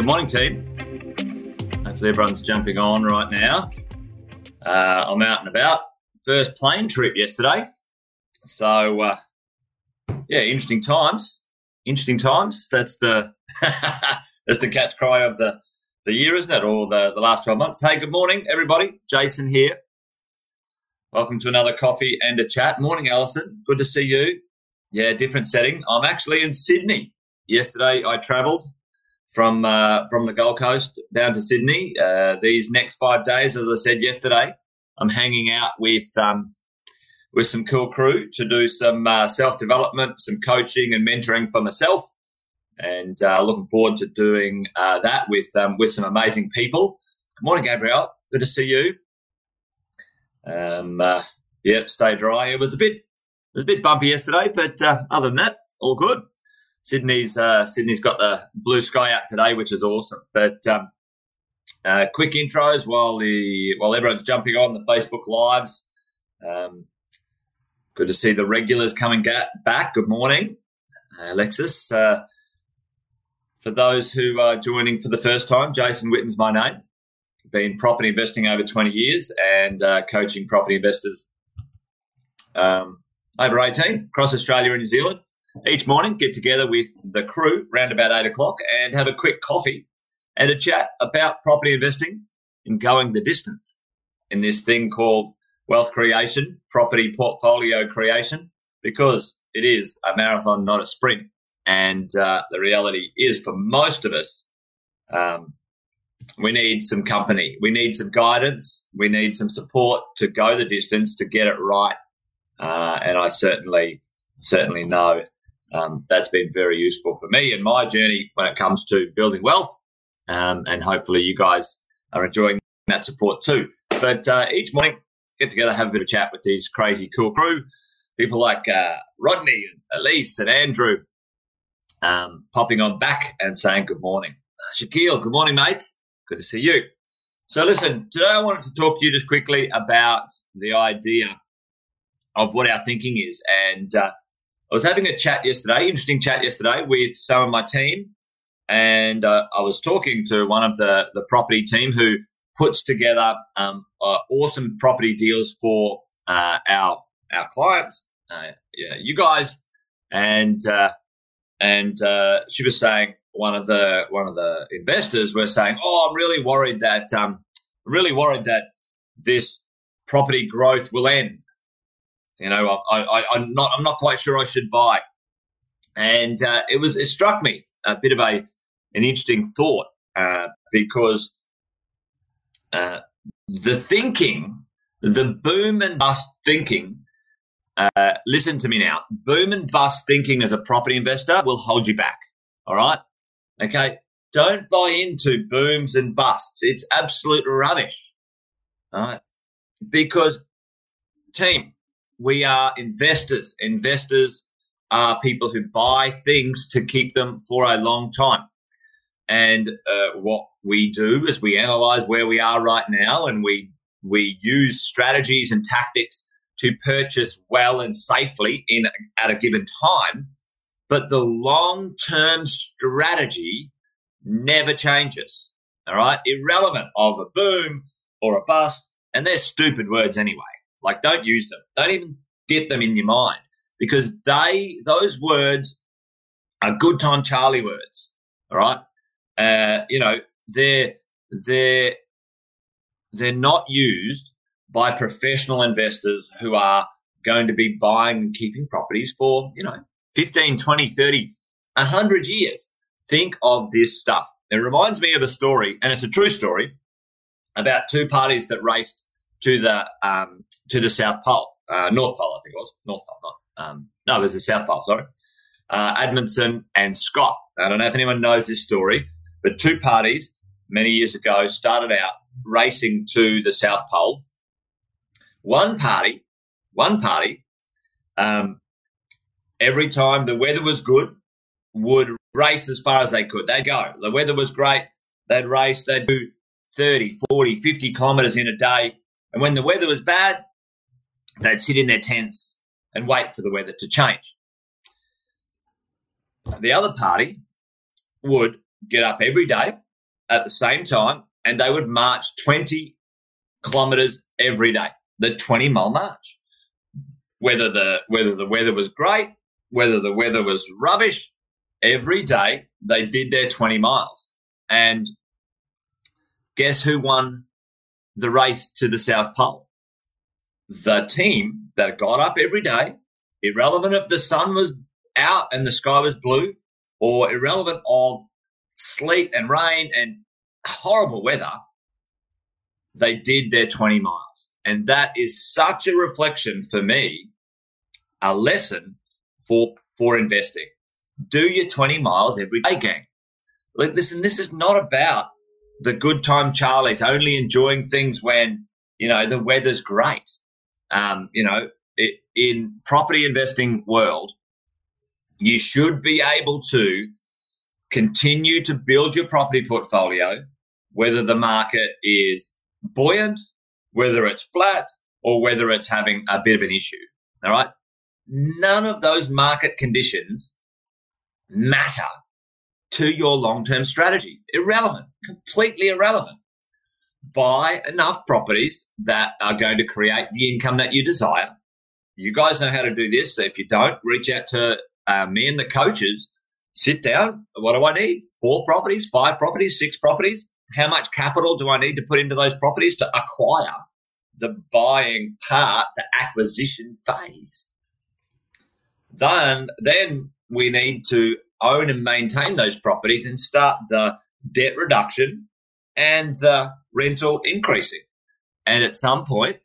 good morning, team. Hopefully, everyone's jumping on right now. Uh, I'm out and about. First plane trip yesterday. So, uh, yeah, interesting times. Interesting times. That's the that's the catch cry of the, the year, isn't it? Or the, the last 12 months. Hey, good morning, everybody. Jason here. Welcome to another coffee and a chat. Morning, Alison. Good to see you. Yeah, different setting. I'm actually in Sydney. Yesterday, I travelled from uh, from the Gold Coast down to Sydney. Uh, these next five days, as I said yesterday, I'm hanging out with um, with some cool crew to do some uh, self development, some coaching and mentoring for myself, and uh, looking forward to doing uh, that with um, with some amazing people. Good morning, Gabrielle. Good to see you. Um, uh, yep, stay dry. It was a bit it was a bit bumpy yesterday, but other than that, all good. Sydney's uh, Sydney's got the blue sky out today, which is awesome. But um, uh, quick intros while the while everyone's jumping on the Facebook lives. Um, good to see the regulars coming back. Good morning, uh, Alexis. Uh, for those who are joining for the first time, Jason Witten's my name. Been property investing over 20 years and uh, coaching property investors um, over 18 across Australia and New Zealand each morning get together with the crew around about eight o'clock and have a quick coffee and a chat about property investing and going the distance in this thing called wealth creation, property portfolio creation, because it is a marathon, not a sprint. And uh, the reality is, for most of us, um, we need some company, we need some guidance, we need some support to go the distance to get it right. Uh, and I certainly, certainly know um, that's been very useful for me and my journey when it comes to building wealth. Um, and hopefully, you guys are enjoying that support too. But uh, each morning, get together, have a bit of chat with these crazy cool crew, people like uh, Rodney, and Elise, and Andrew, um, popping on back and saying good morning. Shaquille, good morning, mate. Good to see you. So, listen, today I wanted to talk to you just quickly about the idea of what our thinking is. And uh, I was having a chat yesterday, interesting chat yesterday with some of my team, and uh, I was talking to one of the the property team who puts together um, uh, awesome property deals for uh, our our clients, uh, yeah, you guys, and uh, and uh, she was saying one of the one of the investors were saying, "Oh, I'm really worried that um, really worried that this property growth will end." You know, I, am not I'm not quite sure I should buy. And uh, it was it struck me a bit of a an interesting thought uh, because uh, the thinking, the boom and bust thinking. Uh, listen to me now. Boom and bust thinking as a property investor will hold you back. All right. Okay. Don't buy into booms and busts. It's absolute rubbish. All right. Because, team, we are investors. Investors are people who buy things to keep them for a long time. And uh, what we do is we analyze where we are right now and we we use strategies and tactics to purchase well and safely in at a given time. But the long term strategy never changes. All right, irrelevant of a boom or a bust, and they're stupid words anyway. Like, don't use them. Don't even get them in your mind because they, those words are good time Charlie words. All right. Uh, you know, they're, they're, they're not used by professional investors who are going to be buying and keeping properties for, you know, 15, 20, 30, 100 years. Think of this stuff. It reminds me of a story, and it's a true story, about two parties that raced to the um, to the South Pole, uh, North Pole, I think it was North Pole, not um, no, it was the South Pole. Sorry, uh, Amundsen and Scott. I don't know if anyone knows this story, but two parties many years ago started out racing to the South Pole. One party, one party, um, every time the weather was good, would race as far as they could. They'd go. The weather was great. They'd race. They'd do 30, 40, 50 kilometres in a day. And when the weather was bad, they'd sit in their tents and wait for the weather to change. The other party would get up every day, at the same time, and they would march 20 kilometers every day, the 20 mile march. Whether the, whether the weather was great, whether the weather was rubbish, every day they did their 20 miles. And guess who won the race to the South Pole? The team that got up every day, irrelevant if the sun was out and the sky was blue, or irrelevant of sleet and rain and horrible weather, they did their 20 miles. And that is such a reflection for me, a lesson for, for investing. Do your 20 miles every day, gang. Listen, this is not about the good time Charlie's only enjoying things when, you know, the weather's great. Um, you know, it, in property investing world, you should be able to continue to build your property portfolio, whether the market is buoyant, whether it's flat, or whether it's having a bit of an issue. All right. None of those market conditions matter to your long term strategy. Irrelevant, completely irrelevant. Buy enough properties that are going to create the income that you desire. You guys know how to do this. So if you don't, reach out to uh, me and the coaches. Sit down. What do I need? Four properties, five properties, six properties. How much capital do I need to put into those properties to acquire the buying part, the acquisition phase? Then, then we need to own and maintain those properties and start the debt reduction and the rental increasing. And at some point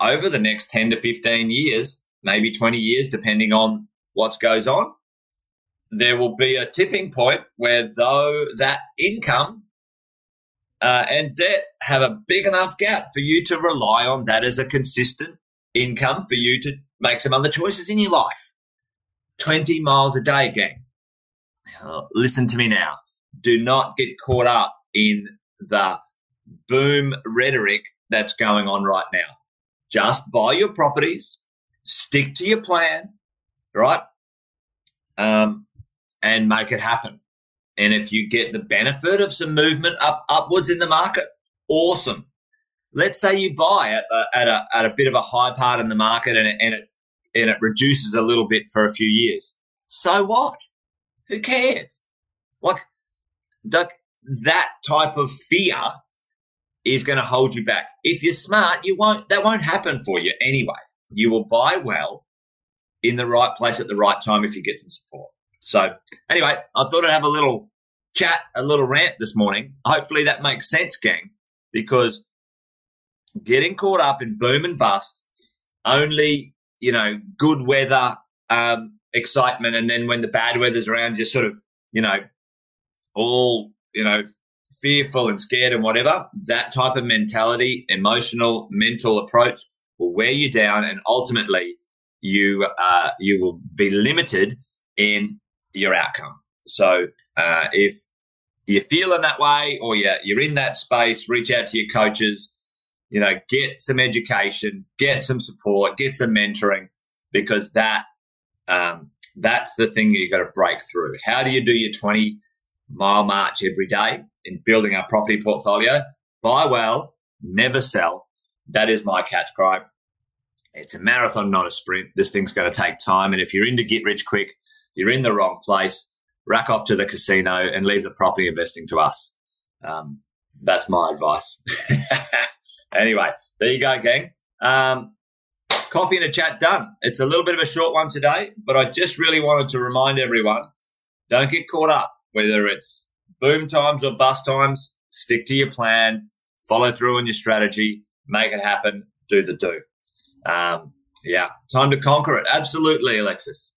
over the next 10 to 15 years, maybe 20 years, depending on what goes on, there will be a tipping point where though that income uh, and debt have a big enough gap for you to rely on that as a consistent income for you to make some other choices in your life. 20 miles a day, gang. Listen to me now. Do not get caught up in the boom rhetoric that's going on right now. Just buy your properties, stick to your plan, right? Um, and make it happen. And if you get the benefit of some movement up upwards in the market, awesome. Let's say you buy at a, at a, at a bit of a high part in the market and it, and it and it reduces a little bit for a few years. So what? Who cares? Like that, that type of fear is going to hold you back. If you're smart, you won't, that won't happen for you anyway. You will buy well in the right place at the right time if you get some support. So anyway, I thought I'd have a little chat, a little rant this morning. Hopefully that makes sense, gang, because getting caught up in boom and bust, only, you know, good weather, um, excitement. And then when the bad weather's around, you're sort of, you know, all, you know, fearful and scared and whatever. That type of mentality, emotional, mental approach will wear you down. And ultimately, you, uh, you will be limited in your outcome. So, uh, if you're feeling that way or you're, you're in that space, reach out to your coaches, you know, get some education, get some support, get some mentoring, because that um, that's the thing you've got to break through. How do you do your 20 mile march every day in building our property portfolio? Buy well, never sell. That is my catch cry. It's a marathon, not a sprint. This thing's going to take time. And if you're into get rich quick, you're in the wrong place. Rack off to the casino and leave the property investing to us. Um, that's my advice. anyway, there you go, gang. Um, coffee and a chat done. It's a little bit of a short one today, but I just really wanted to remind everyone don't get caught up, whether it's boom times or bust times. Stick to your plan, follow through on your strategy, make it happen, do the do. Um, yeah, time to conquer it. Absolutely, Alexis.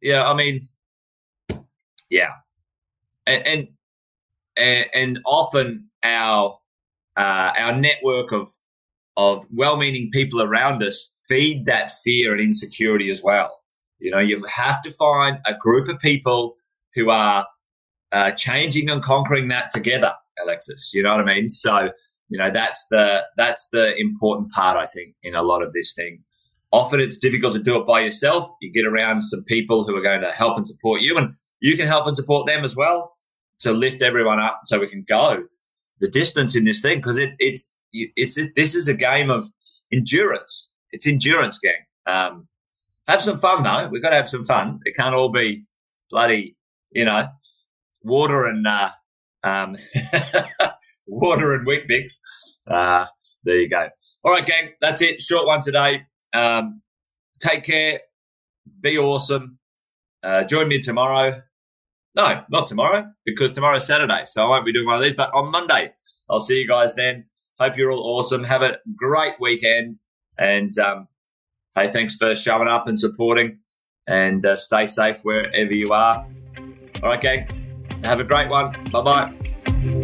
Yeah, I mean, yeah, and and, and often our uh, our network of of well-meaning people around us feed that fear and insecurity as well. You know, you have to find a group of people who are uh, changing and conquering that together, Alexis. You know what I mean? So, you know, that's the that's the important part, I think, in a lot of this thing. Often it's difficult to do it by yourself. You get around some people who are going to help and support you, and you can help and support them as well to lift everyone up so we can go. the distance in this thing because it, it's it's this is a game of endurance. It's endurance game. Um, have some fun though. We've got to have some fun. It can't all be bloody, you know, water and uh, um, water and Weet-Bix. Uh, there you go. All right, gang. That's it. Short one today. Um, take care. Be awesome. Uh, join me tomorrow. No, not tomorrow because tomorrow's Saturday, so I won't be doing one of these. But on Monday, I'll see you guys then. Hope you're all awesome. Have a great weekend, and um, hey, thanks for showing up and supporting. And uh, stay safe wherever you are. All right, gang. Have a great one. Bye bye.